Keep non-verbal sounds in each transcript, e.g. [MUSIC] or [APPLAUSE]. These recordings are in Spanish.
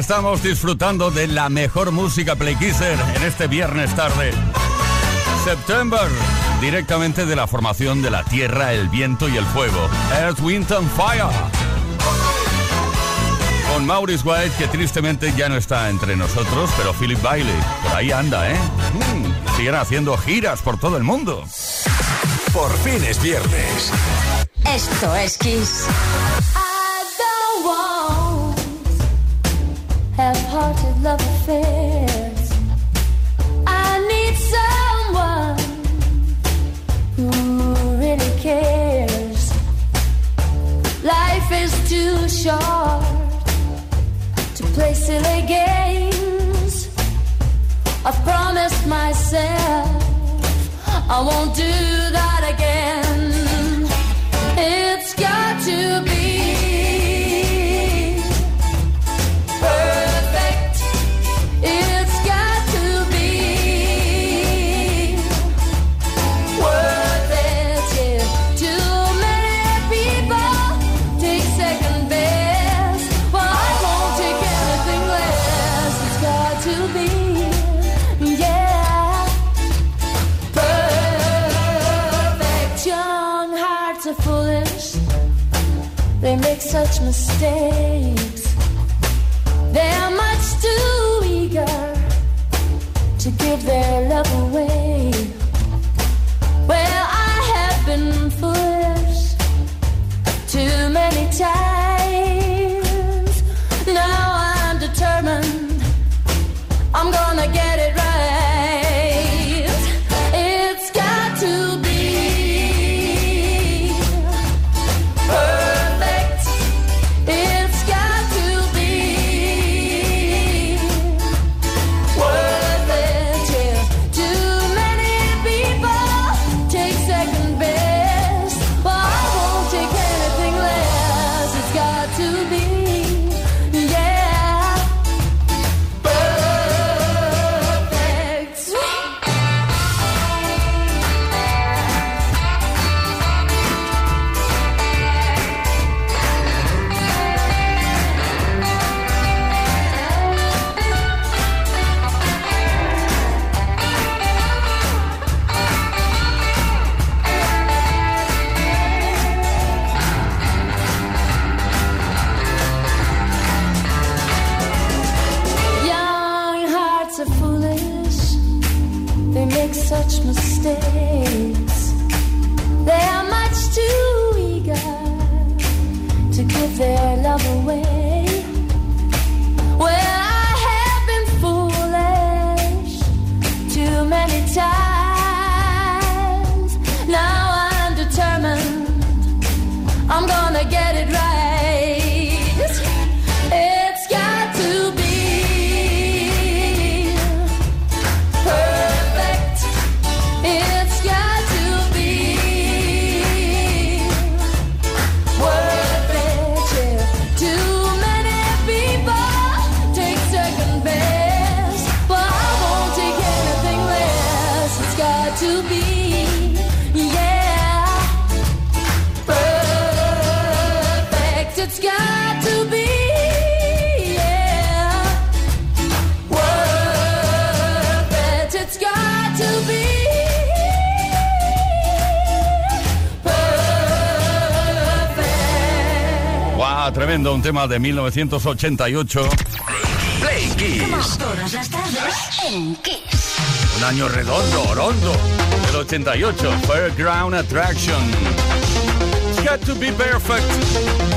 Estamos disfrutando de la mejor música Playkisser en este viernes tarde. September, directamente de la formación de la tierra, el viento y el fuego. Earth, Wind and Fire. Con Maurice White, que tristemente ya no está entre nosotros, pero Philip Bailey, por ahí anda, ¿eh? Mm, siguen haciendo giras por todo el mundo. Por fin es viernes. Esto es Kiss. Myself. I won't do such mistakes. They're much too eager to give their love away. Well, I have been foolish to away. un tema de 1988. Un año redondo, orondo, del 88, Fairground Attraction. Got to be perfect.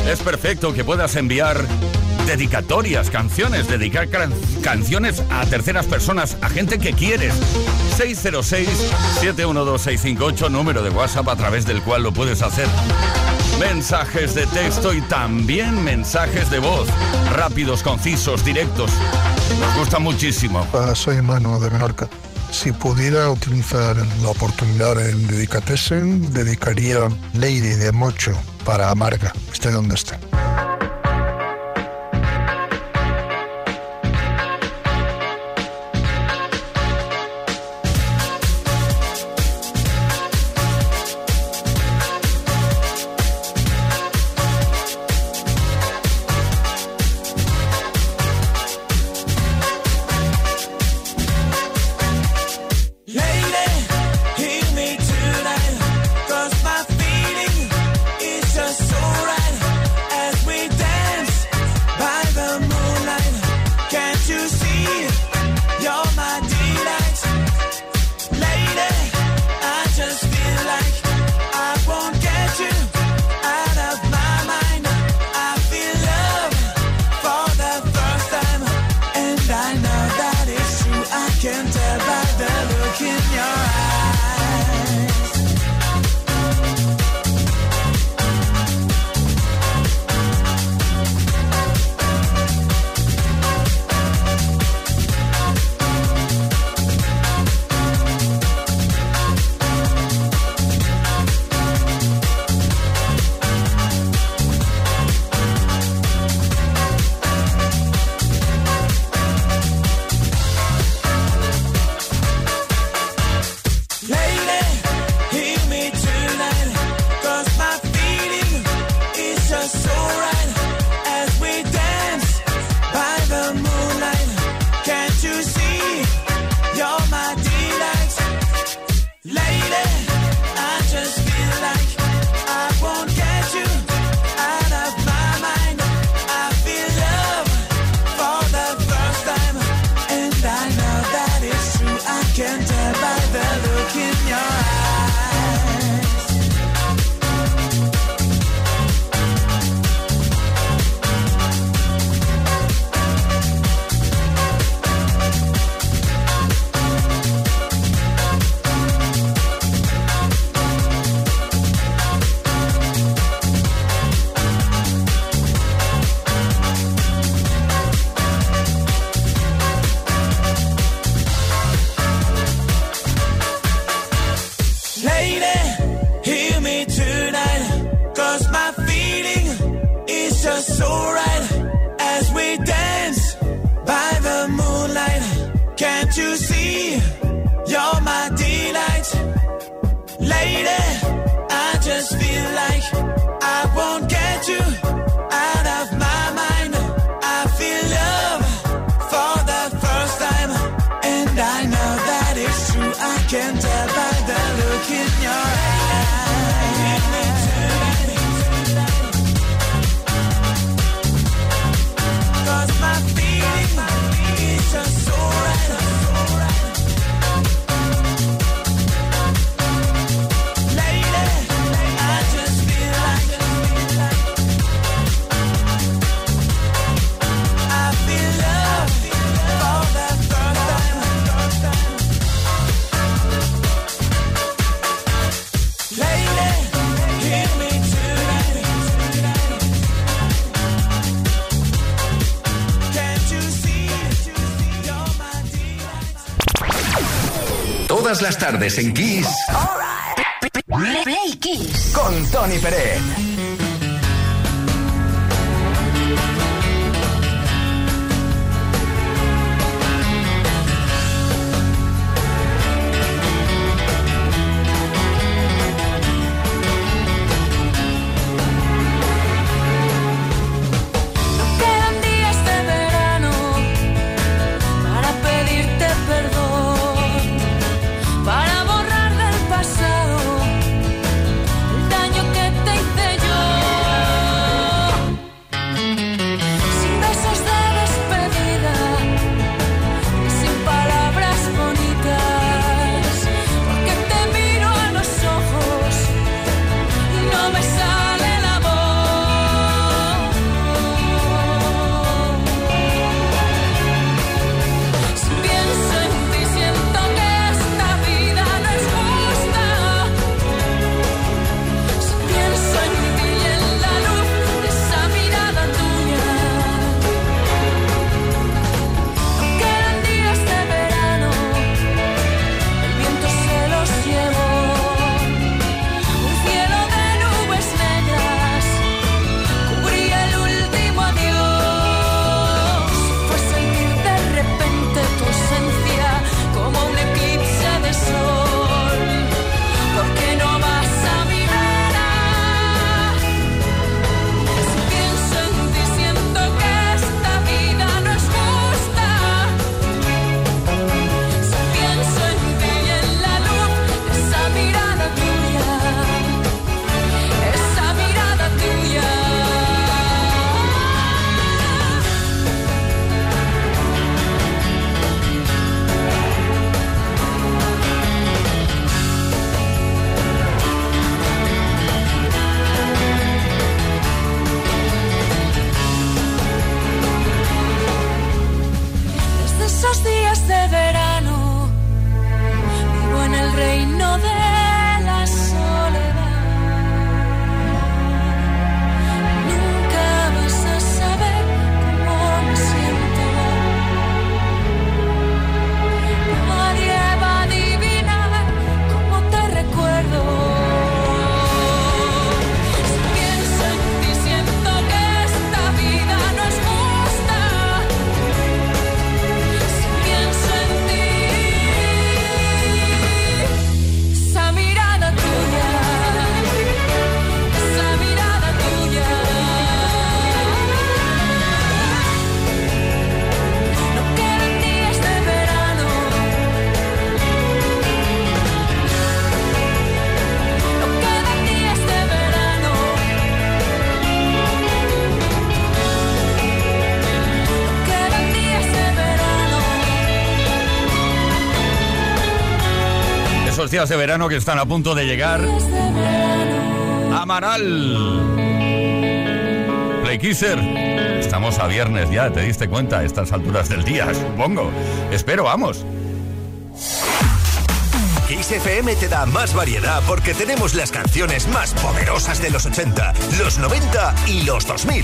Es perfecto que puedas enviar dedicatorias, canciones, dedicar canciones a terceras personas, a gente que quieres. 606-712-658, número de WhatsApp a través del cual lo puedes hacer mensajes de texto y también mensajes de voz, rápidos, concisos, directos. Nos gusta muchísimo. Ah, soy Manu de Menorca. Si pudiera utilizar la oportunidad en Dedicatesen, dedicaría Lady de Mocho para Amarga, esté donde esté. tardes en Kiss. Con Tony Pérez. Días de verano que están a punto de llegar. Amaral. Playkisser. Estamos a viernes ya, te diste cuenta a estas alturas del día, supongo. Espero, vamos. Kiss FM te da más variedad porque tenemos las canciones más poderosas de los 80, los 90 y los 2000.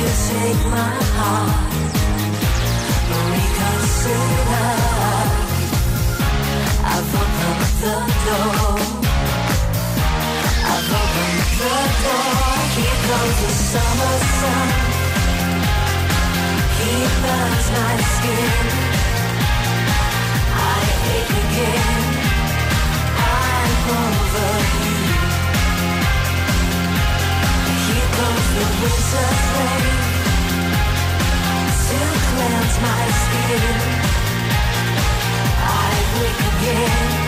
you take my heart? Reconsider. I've opened the door. I've opened the door. The summer sun. He burns my skin. I ache again. I'm over you. again.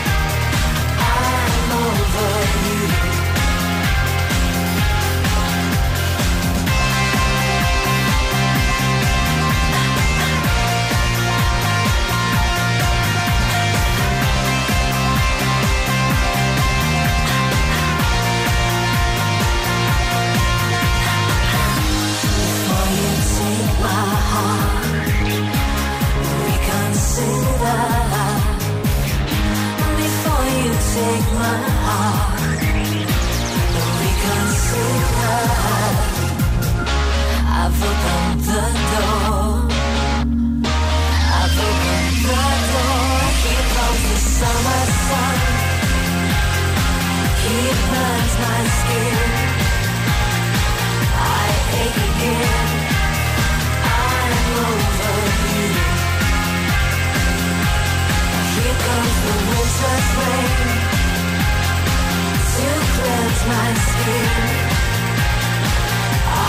my skin.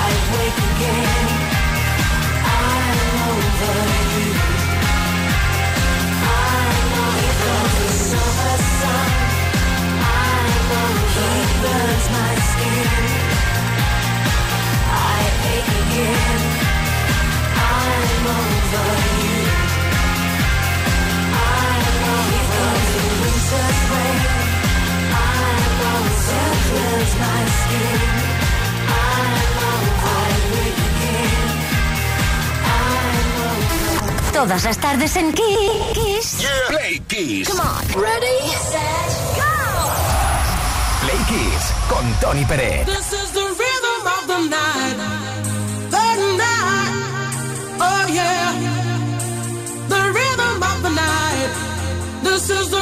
I wake again. I'm over you. I'm over the summer sun. I'm over. He burns my skin. I ache again. I'm over you. Todas las tardes en Kiss. Play Kiss. Come on. Ready, set, go. Play Kiss con Tony Pérez. This is the rhythm of the night. The night. Oh yeah. The rhythm of the night. This is the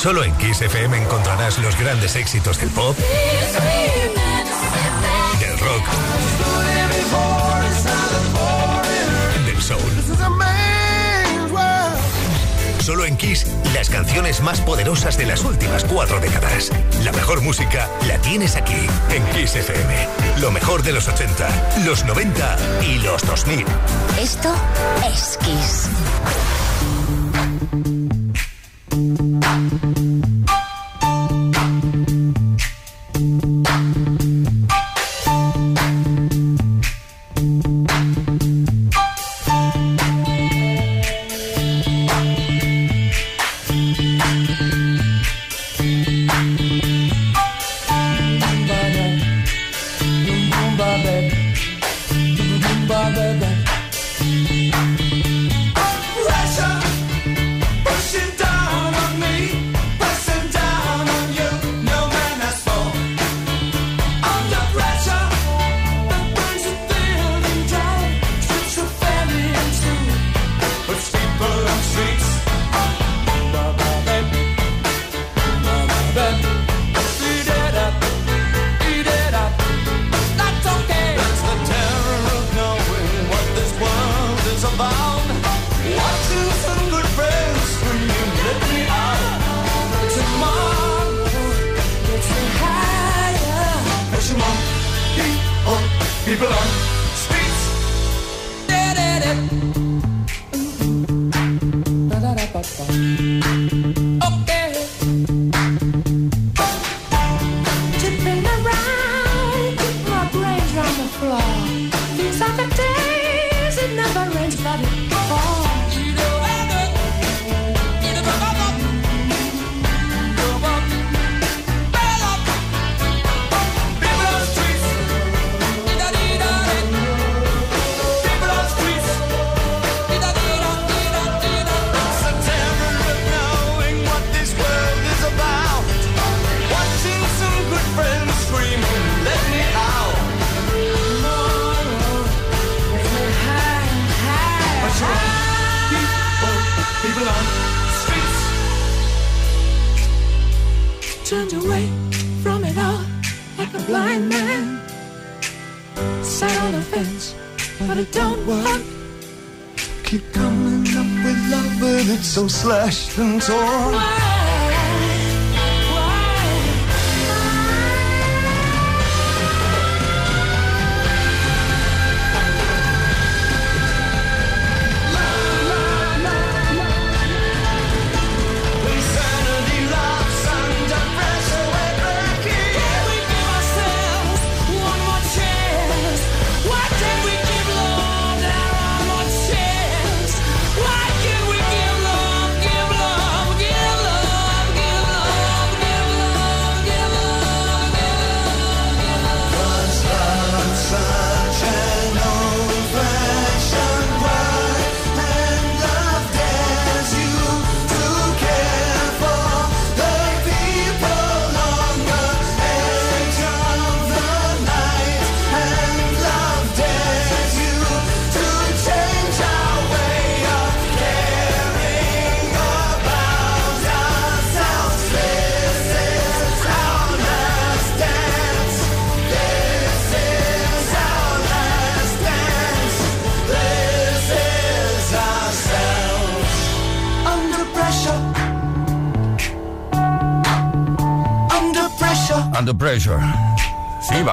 Solo en Kiss FM encontrarás los grandes éxitos del pop, del rock, del soul. Solo en Kiss, las canciones más poderosas de las últimas cuatro décadas. La mejor música la tienes aquí, en Kiss FM. Lo mejor de los 80, los 90 y los 2000. Esto es Kiss.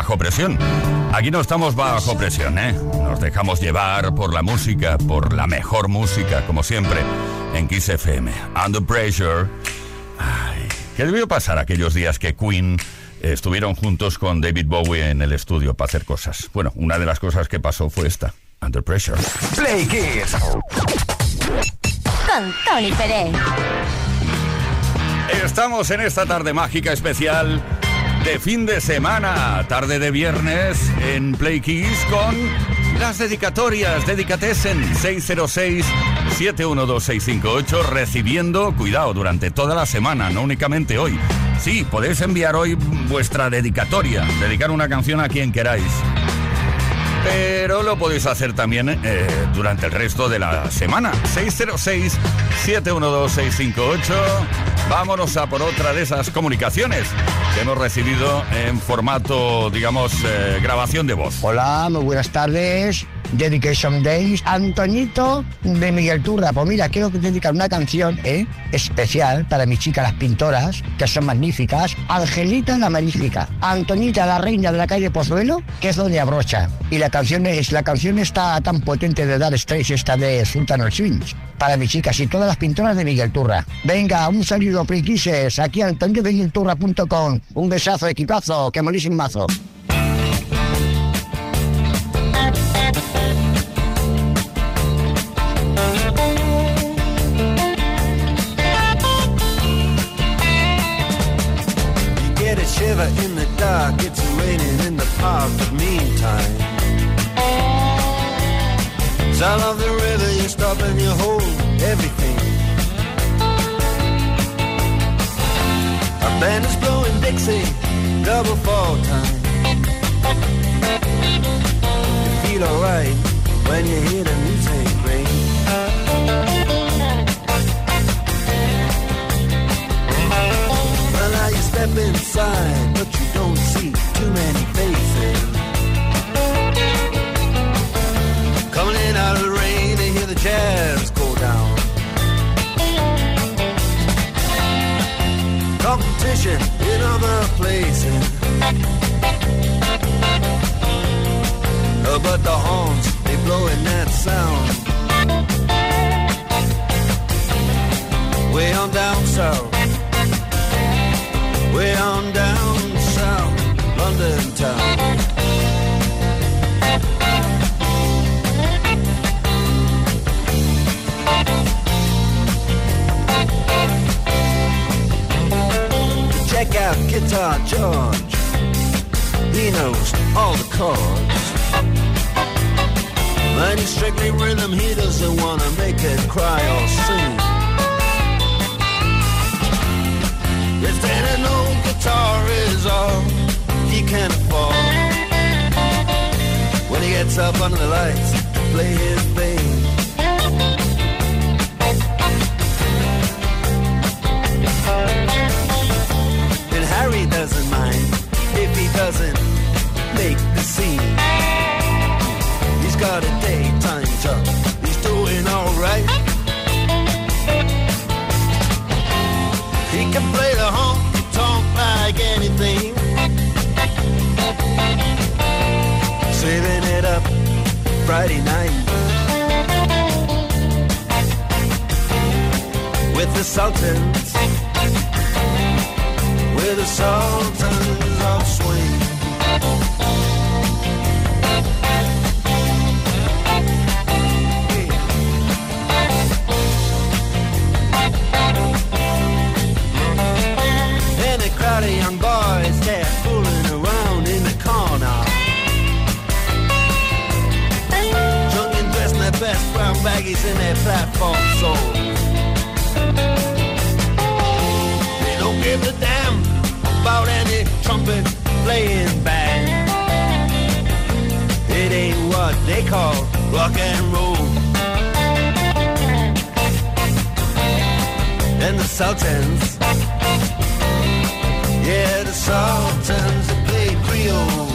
Bajo presión. Aquí no estamos bajo presión, ¿eh? Nos dejamos llevar por la música, por la mejor música, como siempre, en Kiss FM. Under pressure. Ay, ¿Qué debió pasar aquellos días que Queen estuvieron juntos con David Bowie en el estudio para hacer cosas? Bueno, una de las cosas que pasó fue esta. Under pressure. Play Kiss. Con Tony Pérez. Estamos en esta tarde mágica especial de fin de semana, tarde de viernes en Play Kiss con las dedicatorias, dedicatesen 606-712-658, recibiendo, cuidado, durante toda la semana, no únicamente hoy. Sí, podéis enviar hoy vuestra dedicatoria, dedicar una canción a quien queráis. Pero lo podéis hacer también eh, durante el resto de la semana. 606-712-658. Vámonos a por otra de esas comunicaciones que hemos recibido en formato, digamos, eh, grabación de voz. Hola, muy buenas tardes. Dedication Days, Antoñito de Miguel Turra. Pues mira, quiero dedicar una canción ¿eh? especial para mis chicas las pintoras, que son magníficas. Angelita la Magnífica, Antoñita la reina de la calle Pozuelo, que es Doña Brocha. Y la canción es, la canción está tan potente de Dar Straits, esta de Sultan Swings, para mis chicas y todas las pintoras de Miguel Turra. Venga, un saludo, priquises, aquí Antonio de. Un besazo, equipazo, que molísimo mazo. The but meantime. Sound of the river, you stop and you hold everything. A band is blowing Dixie, double fall time. You feel alright when you hear the music ring. Well, now you step inside, but you don't with the Sultans, with the Sultans of Swing. And a crowd of young boys, fooling around in the corner. And dressed in their best brown baggies in their platform soles. About any trumpet playing band. It ain't what they call rock and roll. And the Sultans yeah, the Sultans play. Creole.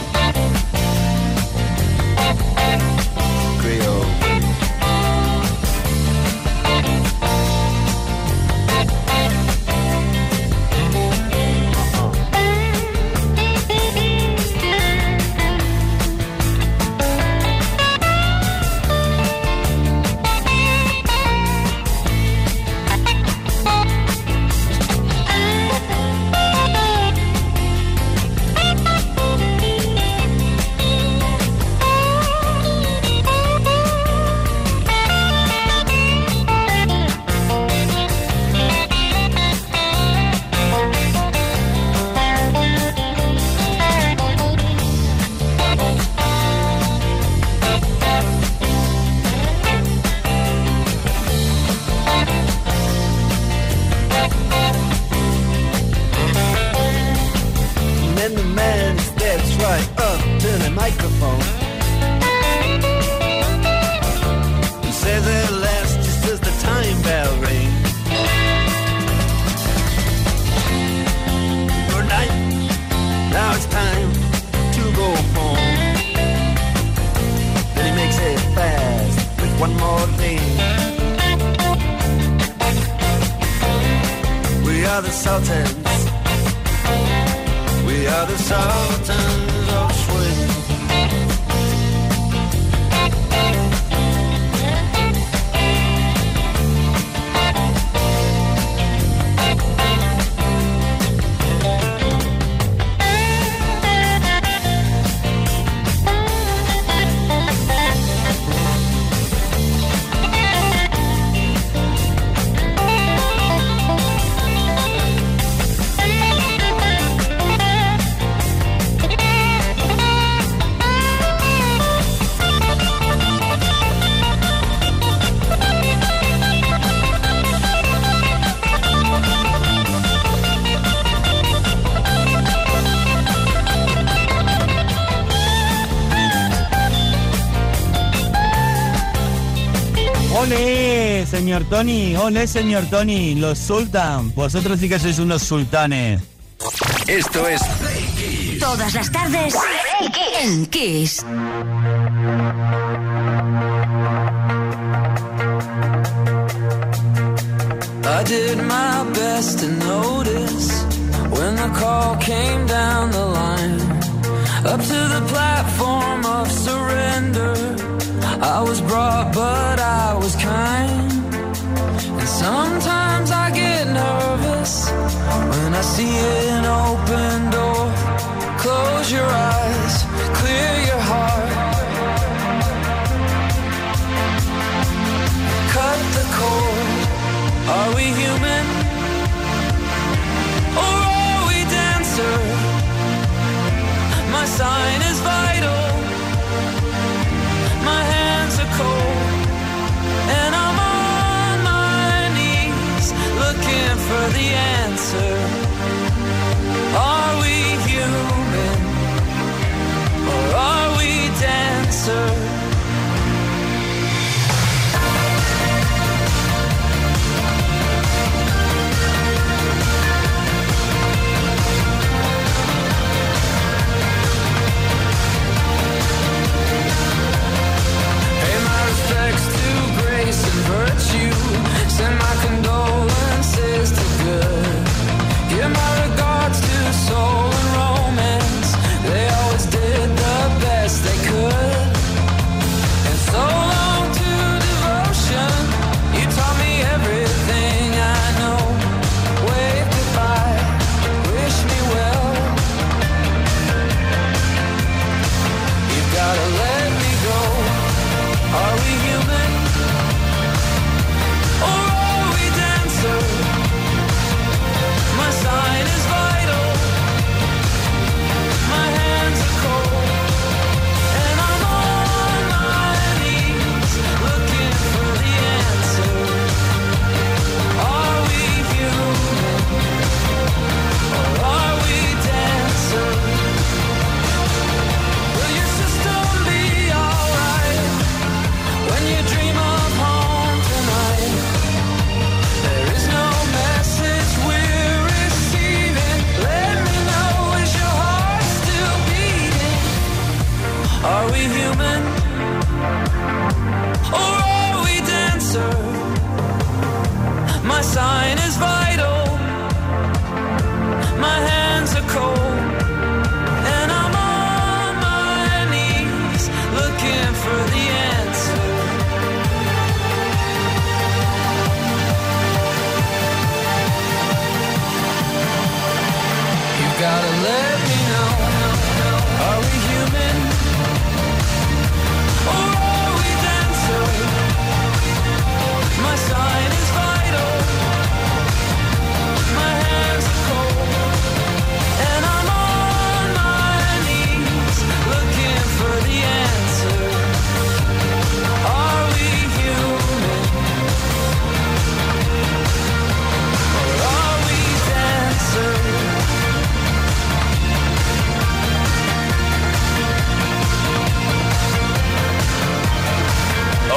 Ole, señor Tony, ole, señor Tony, los sultan. Vosotros sí que sois unos sultanes. Esto es Todas las tardes en Kiss. I did my best to notice when the call came down the line. Up to the platform of surrender. I was brought, but I was kind. And sometimes I get nervous when I see an open door. Close your eyes, clear your heart. Cut the cord. Are we human? Or are we dancer? My sign is the answer. Are we human? Or are we dancer?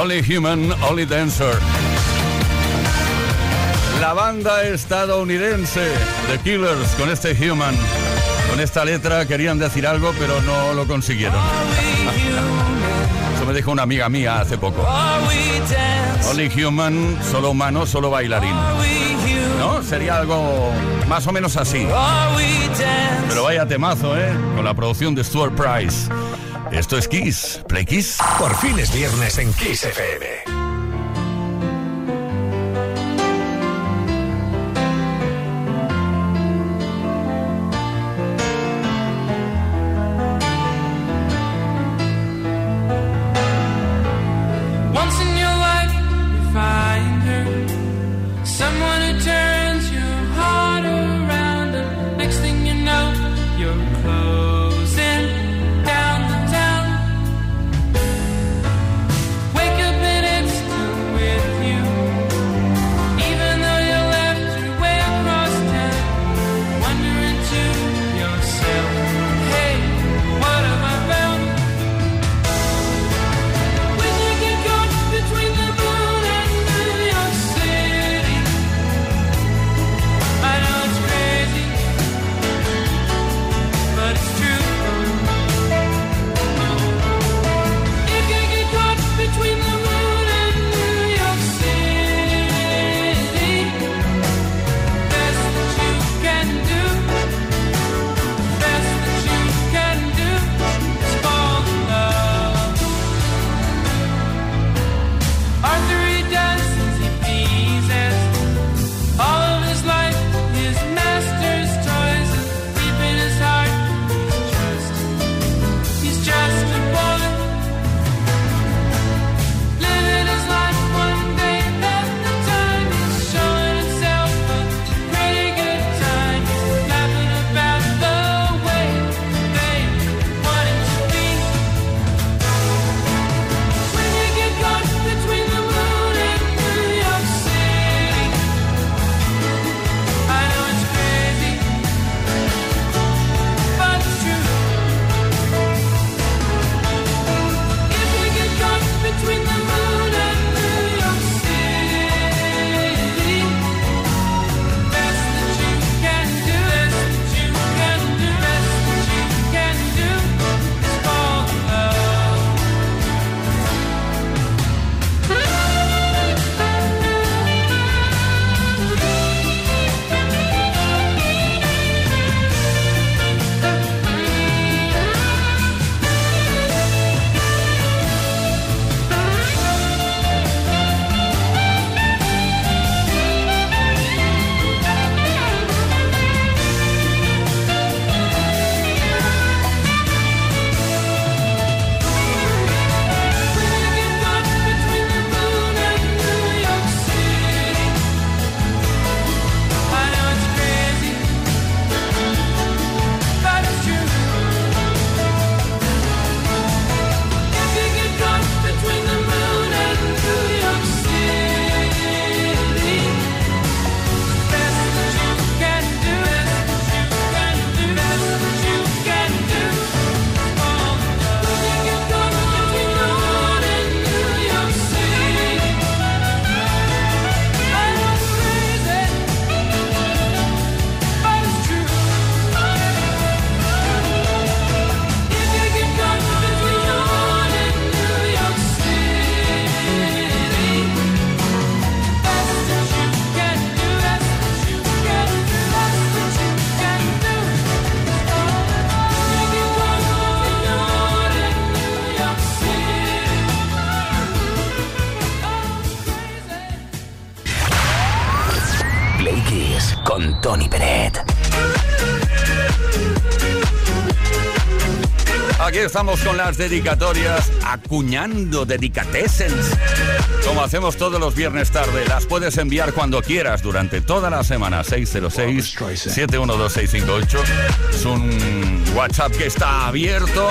Only Human, Only Dancer. La banda estadounidense The Killers con este Human. Con esta letra querían decir algo, pero no lo consiguieron. [LAUGHS] Eso me dijo una amiga mía hace poco. Only Human, solo humano, solo bailarín. ¿No? sería algo más o menos así. Pero vaya temazo, ¿eh? Con la producción de Stuart Price. Esto es Kiss. Play Kiss. Por fin es viernes en Kiss FM. Estamos con las dedicatorias, acuñando dedicatessens. Como hacemos todos los viernes tarde, las puedes enviar cuando quieras durante toda la semana. 606-712-658. Es un WhatsApp que está abierto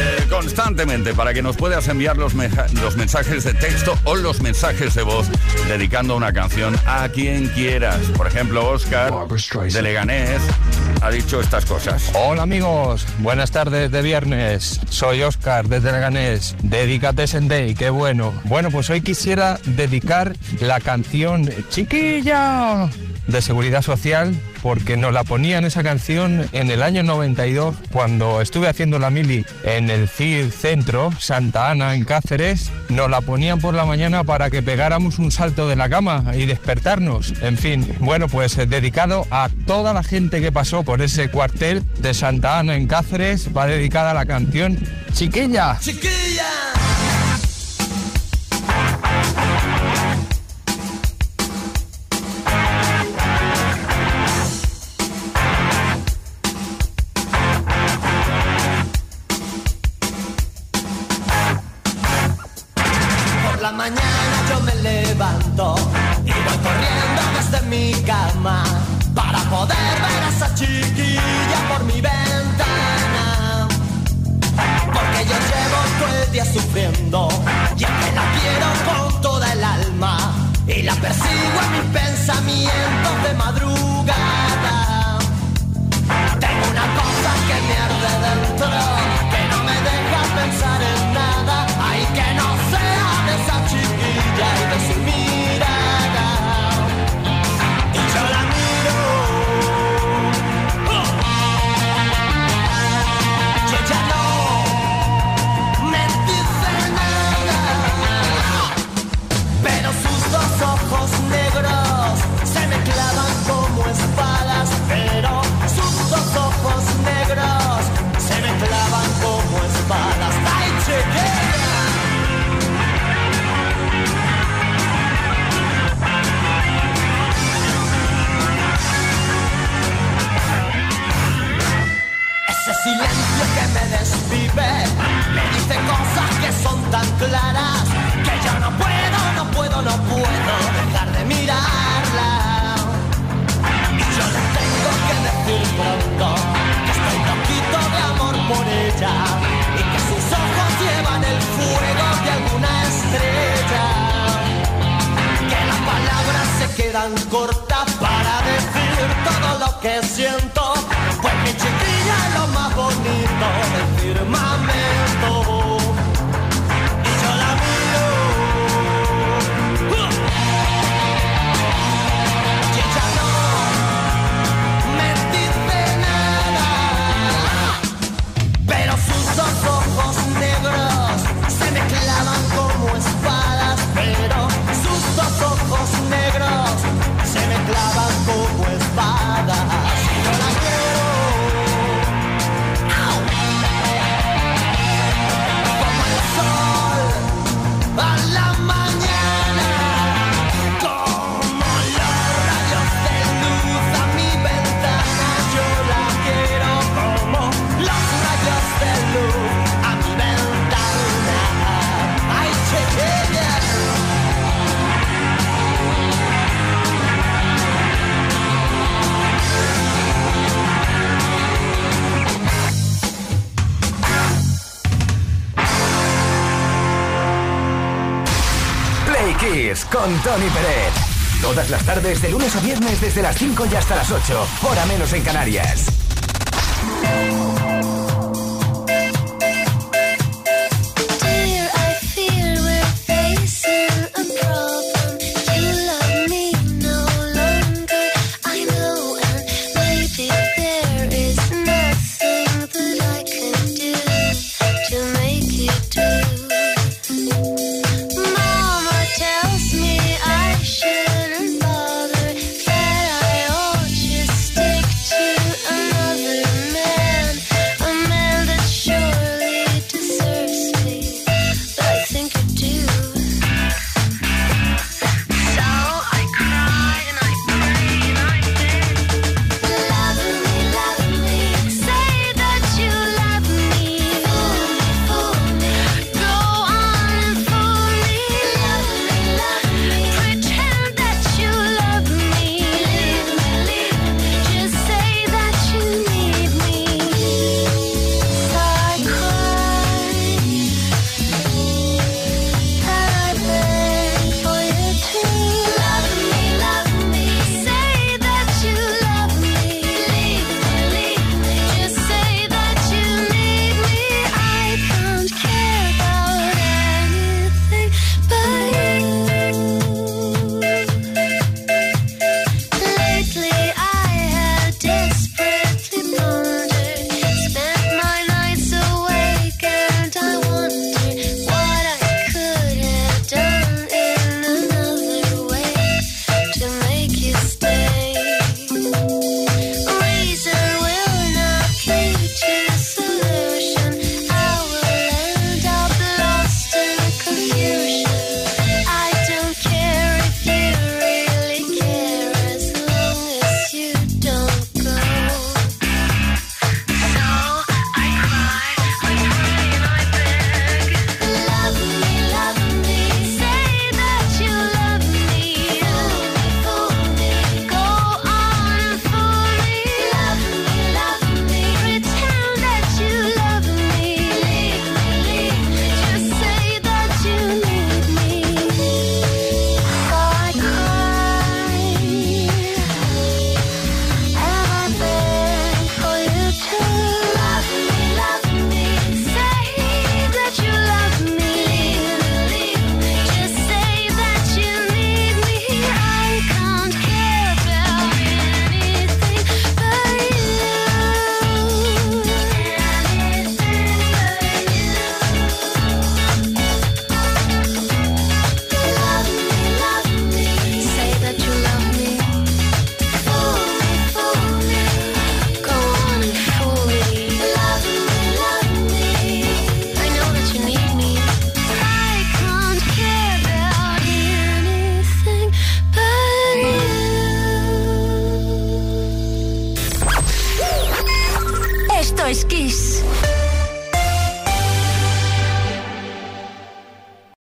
eh, constantemente para que nos puedas enviar los, los mensajes de texto o los mensajes de voz dedicando una canción a quien quieras. Por ejemplo, Oscar de Leganés ha dicho estas cosas. Hola amigos, buenas tardes de viernes. Soy Oscar desde Leganés. Dedícate Day, qué bueno. Bueno, pues hoy quisiera dedicar la canción Chiquilla de Seguridad Social porque nos la ponían esa canción en el año 92 cuando estuve haciendo la mili en el CID Centro, Santa Ana, en Cáceres. Nos la ponían por la mañana para que pegáramos un salto de la cama y despertarnos. En fin, bueno, pues eh, dedicado a toda la gente que pasó por ese cuartel de Santa Ana en Cáceres, va dedicada la canción Chiquilla. Chiquilla. Mañana yo me levanto y voy corriendo desde mi cama para poder ver a esa chiquilla por mi ventana. Porque yo llevo todo el día sufriendo y es que la quiero con toda el alma y la persigo en mis pensamientos de madrugada. Tengo una cosa que me arde dentro, que no me deja pensar en nada, ay que no sea silencio que me desvive me dice cosas que son tan claras que yo no puedo, no puedo, no puedo dejar de mirarla. Y yo le tengo que decir pronto que estoy loquito de amor por ella y que sus ojos llevan el fuego de alguna estrella. Que las palabras se quedan cortas Con Tony Pérez. Todas las tardes, de lunes a viernes, desde las 5 y hasta las 8. Hora menos en Canarias.